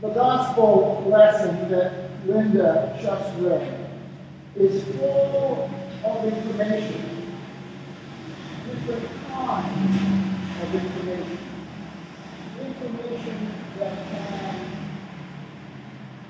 The gospel lesson that Linda just read is full of information, different kinds of information, information that can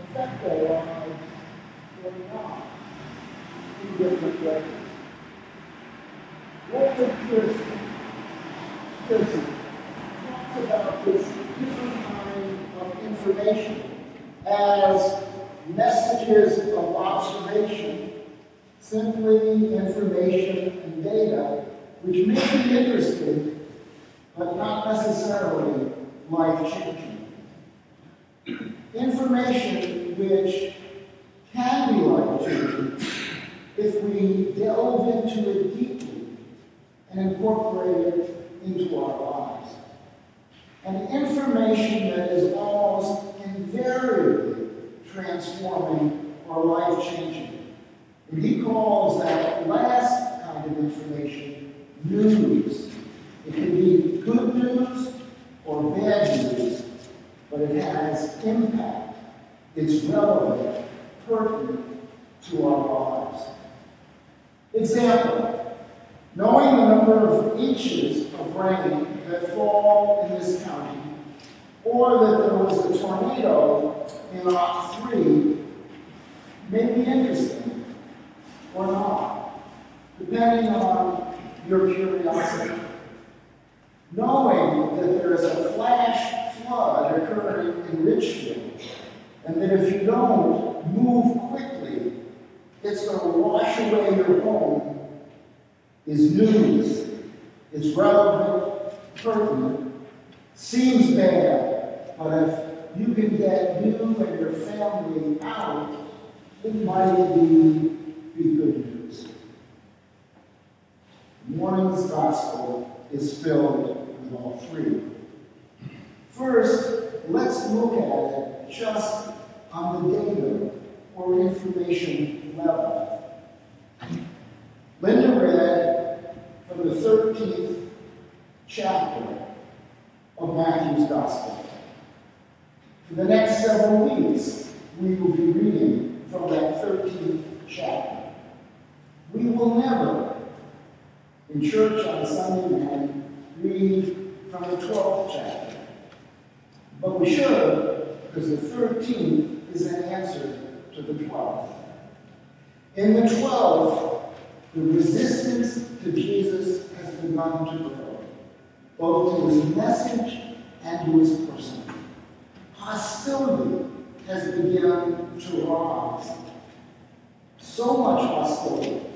affect our lives or not in different ways. Walter Pearson, Pearson talks about this different kind of information as messages of observation, simply information and data, which may be interesting, but not necessarily life-changing. Information which can be life-changing if we delve into it deeply and incorporate it into our lives. And information that is almost invariably transforming or life-changing. And he calls that last kind of information news. It can be good news or bad news, but it has impact. It's relevant, pertinent to our lives. Example, knowing the number of inches of rain that fall in this county, or that there was a tornado in Lot 3 may be interesting or not, depending on your curiosity. Knowing that there is a flash flood occurring in Richfield, and that if you don't move quickly, it's going to wash away your home, is news. It's relevant, pertinent, seems bad, but if you can get you and your family out, it might be, be good news. Morning's gospel is filled with all three. First, let's look at it just on the data or information level. Linda read from the 13th chapter of Matthew's Gospel. For the next several weeks, we will be reading from that 13th chapter. We will never, in church on Sunday morning, read from the 12th chapter. But we should, because the 13th is an answer to the 12th. In the 12th, the resistance to Jesus has begun to grow, both to his message and to his person. Hostility has begun to rise. So much hostility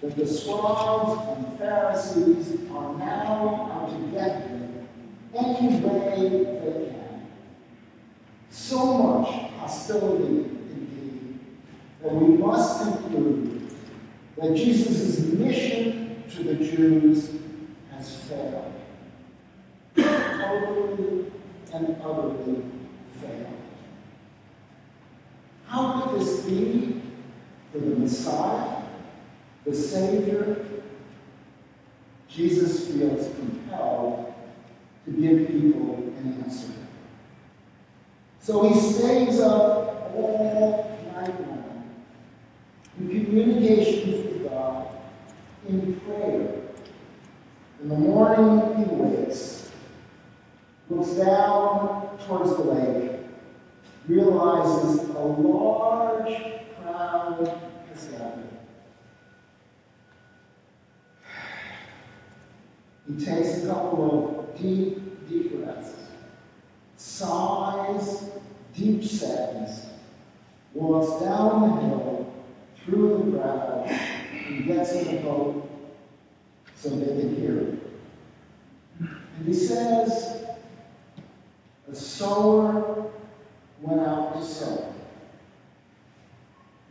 that the scribes and Pharisees are now out to get him any way they can. So much hostility indeed that we must conclude that Jesus' mission to the Jews has failed. And utterly failed. How could this be for the Messiah, the Savior? Jesus feels compelled to give people an answer. So he stays up all night long in communications with God, in prayer. In the morning he wakes, looks down towards the lake, realizes a large crowd has gathered. He takes a couple of deep, deep breaths, sighs, deep sadness, walks down the hill, through the crowd, and gets in a boat so they can hear him. And he says, a sower went out to sow.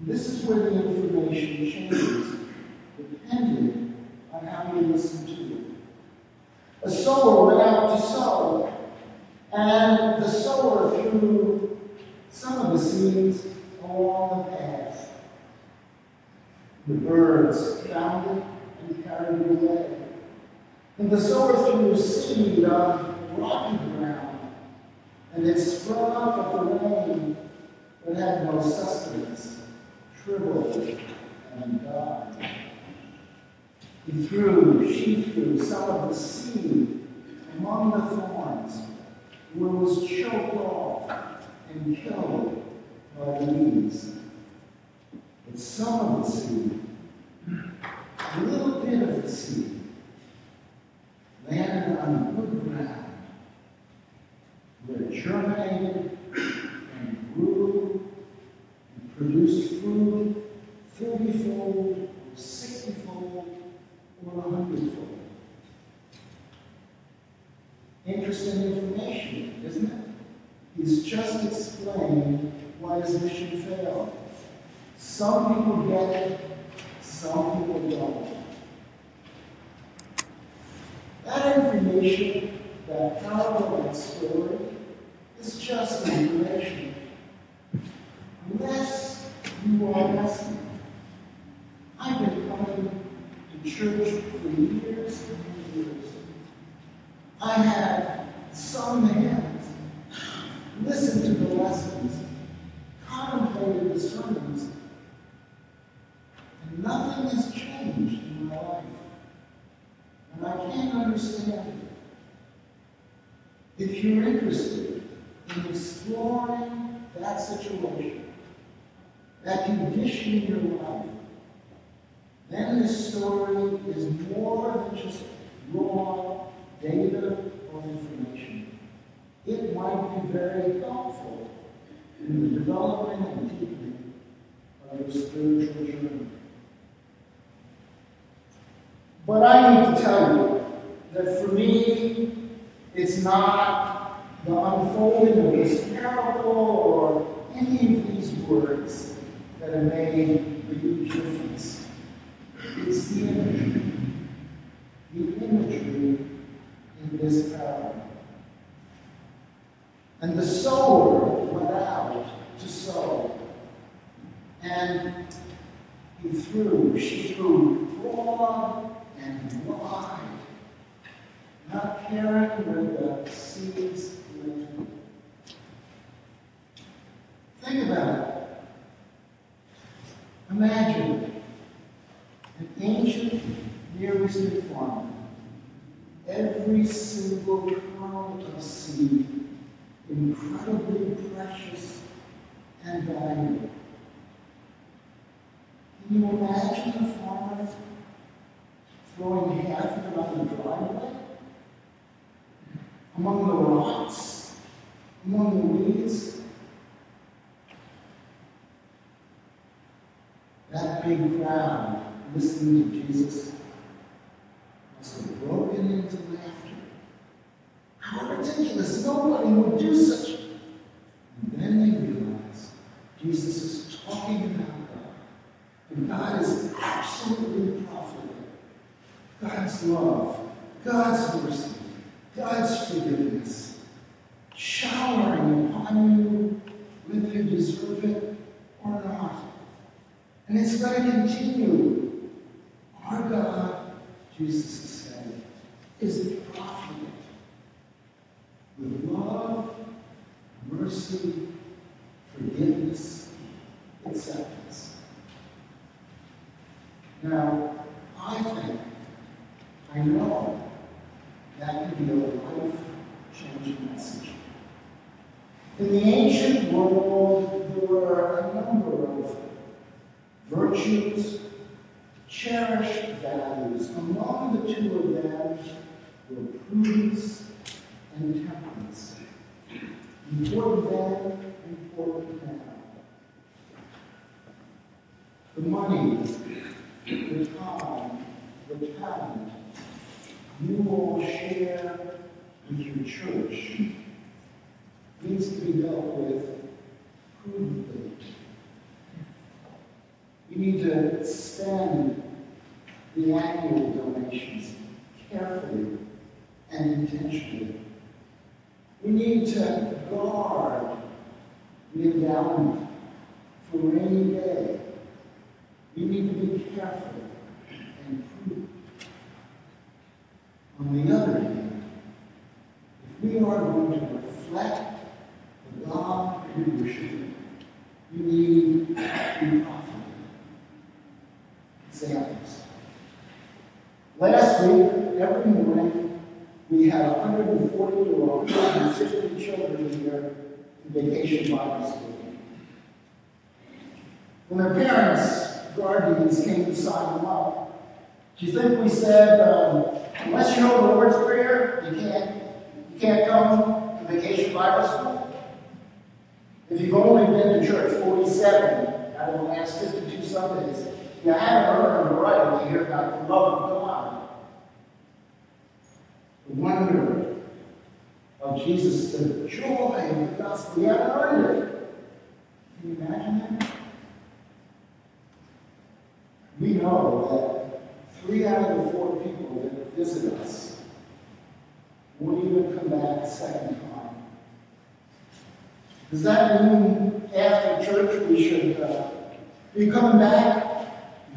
This is where the information changes, depending on how you listen to it. A sower went out to sow, and the sower threw some of the seeds along the path. The birds found it and carried it away. And the sower threw seed on rocky and it sprung up at the rain but had no sustenance, shriveled and died. He threw, she threw some of the seed among the thorns, where it was choked off and killed by the weeds. But some of the seed, a little bit of the seed, landed on good ground, where it germinated and grew and produced fruit thirtyfold, or sixtyfold, or a hundredfold. Interesting information, isn't it? He's just explained why his mission failed. Some people get it, some people don't. That information, that parallel that story, is just information. Unless you are listening. I've been coming to church for years and years. I have the hymns, listened to the lessons, contemplated the sermons, and nothing has changed in my life. And I can't understand it. If you're interested in exploring that situation, that condition in your life, then this story is more than just raw data or information. It might be very helpful in the development and deepening of your spiritual journey. But I need to tell you that for me, it's not the unfolding of this parable or any of these words that are made the huge difference. It's the imagery. The imagery in this parable. And the sower went out to sow. And he threw, she threw broad and wide, not caring where the seeds landed. Think about it. Imagine an ancient Near Eastern farmer. Every single kernel of seed incredibly precious and valuable. Can you imagine a farmer throwing half of it on the driveway? Among the rocks? Among the weeds? That big crowd listening to Jesus must have broken into laughter. How ridiculous! Nobody would do such. And then they realize Jesus is talking about God. And God is absolutely profitable. God's love, God's mercy, God's forgiveness, showering upon you whether you deserve it or not. And it's going to continue. Our Jesus is saying, is it profitable? With love, mercy, forgiveness, acceptance. Now, I think, I know, that could be a life-changing message. In the ancient world, there were a number of virtues, cherished values. Among the two them were prudence and temperance. Important then, important now. The money, the time, the talent you all share with your church needs to be dealt with prudently. You need to spend the annual donations carefully and intentionally. We need to guard the endowment for rainy day. We need to be careful and prudent. On the other hand, if we are going to reflect the God we worship, we need to be profitable. Examples. Last week, every morning, we had 140 to 150 children here in vacation Bible school. When their parents, guardians, came to sign them up, do you think we said, um, unless you know the Lord's Prayer, you can't, you can't come to vacation Bible school? If you've only been to church 47 out of the last 52 Sundays, you haven't earned the right to hear about the love of God, wonder of Jesus, the joy of the gospel. You haven't it. Can you imagine that? We know that three out of the four people that visit us won't even come back a second time. Does that mean after church we should uh, be coming back?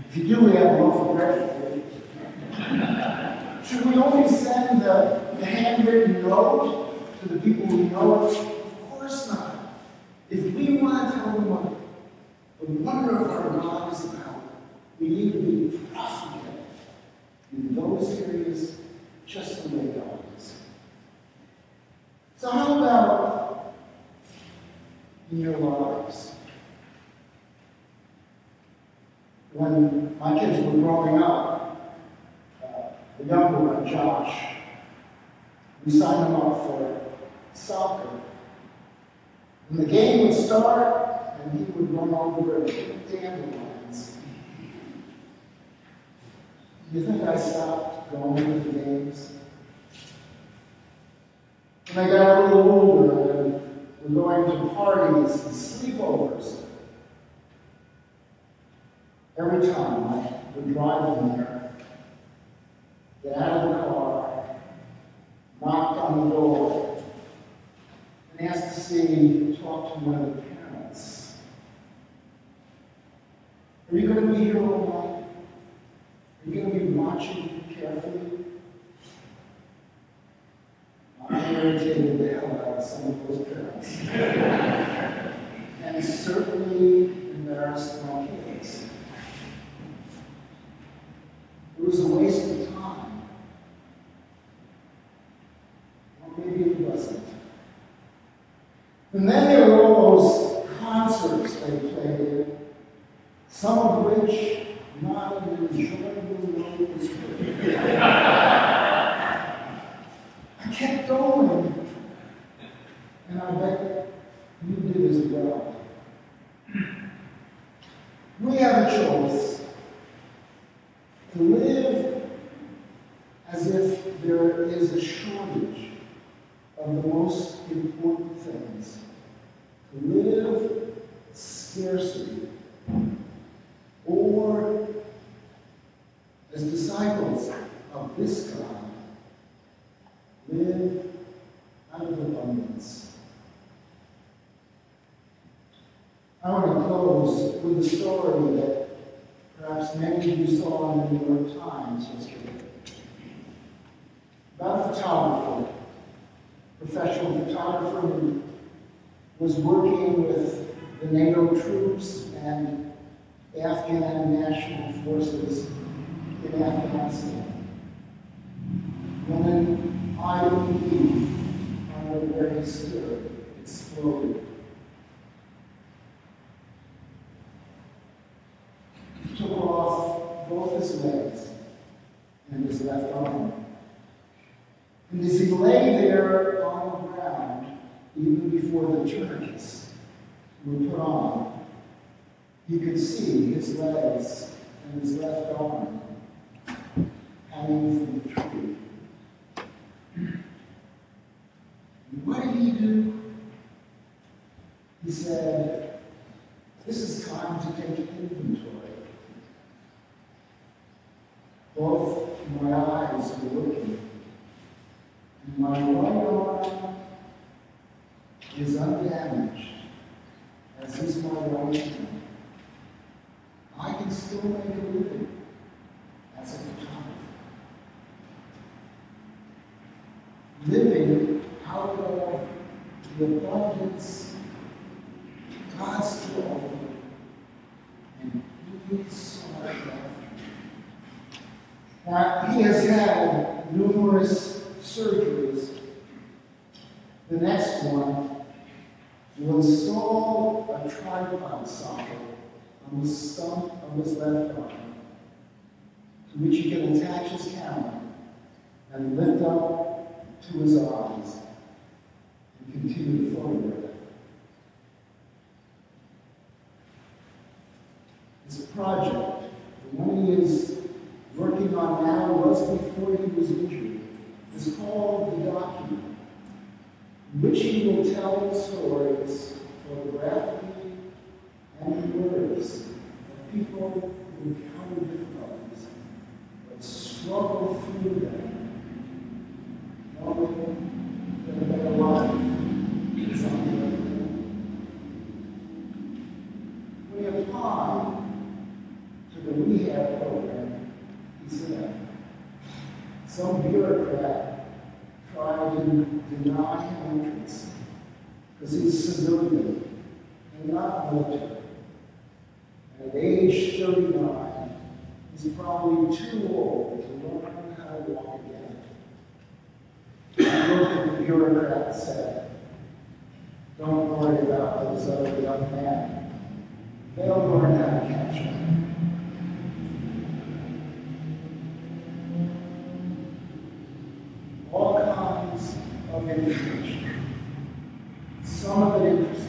If you do, we have bread for you. Should we only send the, the handwritten note to the people we know? Of course not. If we want to tell them what the wonder of our God is about, we need to be profitable in those areas just the way God is. So how about in your lives? When my kids were growing up, the younger one, Josh, we signed him up for soccer. And the game would start, and he would run over and kick dandelions. You think I stopped going to the games? When I got a little older and we're going to parties and sleepovers, every time I would drive them there, get out of the car, knock on the door, and ask to see, talk to one of the parents. Are you going to be here all night? Are you going to be watching carefully? I irritated the hell out of some of those parents. and certainly embarrassed my kids. It was a waste of time. Or maybe it wasn't. And then there were all those concerts they played in, some of which not an enjoyable note was I kept going. And I bet you did as well. We have a choice to live as if there is a shortage of the most important things. To live scarcity. Or as disciples of this God, live abundance. I want to close with a story that perhaps many of you saw in the New York Times yesterday about a photographer, professional photographer who was working with the NATO troops and Afghan national forces in Afghanistan. When an IED where he stood exploded. He took off both his legs and his left arm. And as he lay there on the ground, even before the tourniquets were put on, you could see his legs and his left arm hanging from the tree. And what did he do? He said, This is time to take inventory. Both my eyes are looking, and my right arm is undamaged, as is my right hand. I can still make a living as a photographer. Living out of the abundance God's love needs so much love. Now, he has had numerous surgeries. The next one will install a tripod socket on the stump of his left arm to which he can attach his camera and lift up to his eyes and continue to photograph. This project, one he is working on now was before he was injured, is called The Document, which he will tell stories photographically and words of people who encounter difficulties but struggle through them, knowing that a better life is on the other end. We apply to the rehab program he said. Bureaucrat tried to deny him entrance because he's civilian and not military. At age 39, he's probably too old to learn how to walk again. I looked at the bureaucrat and said, Don't worry about those other young men. They'll learn how to catch. Kinds of information. Some of it interesting,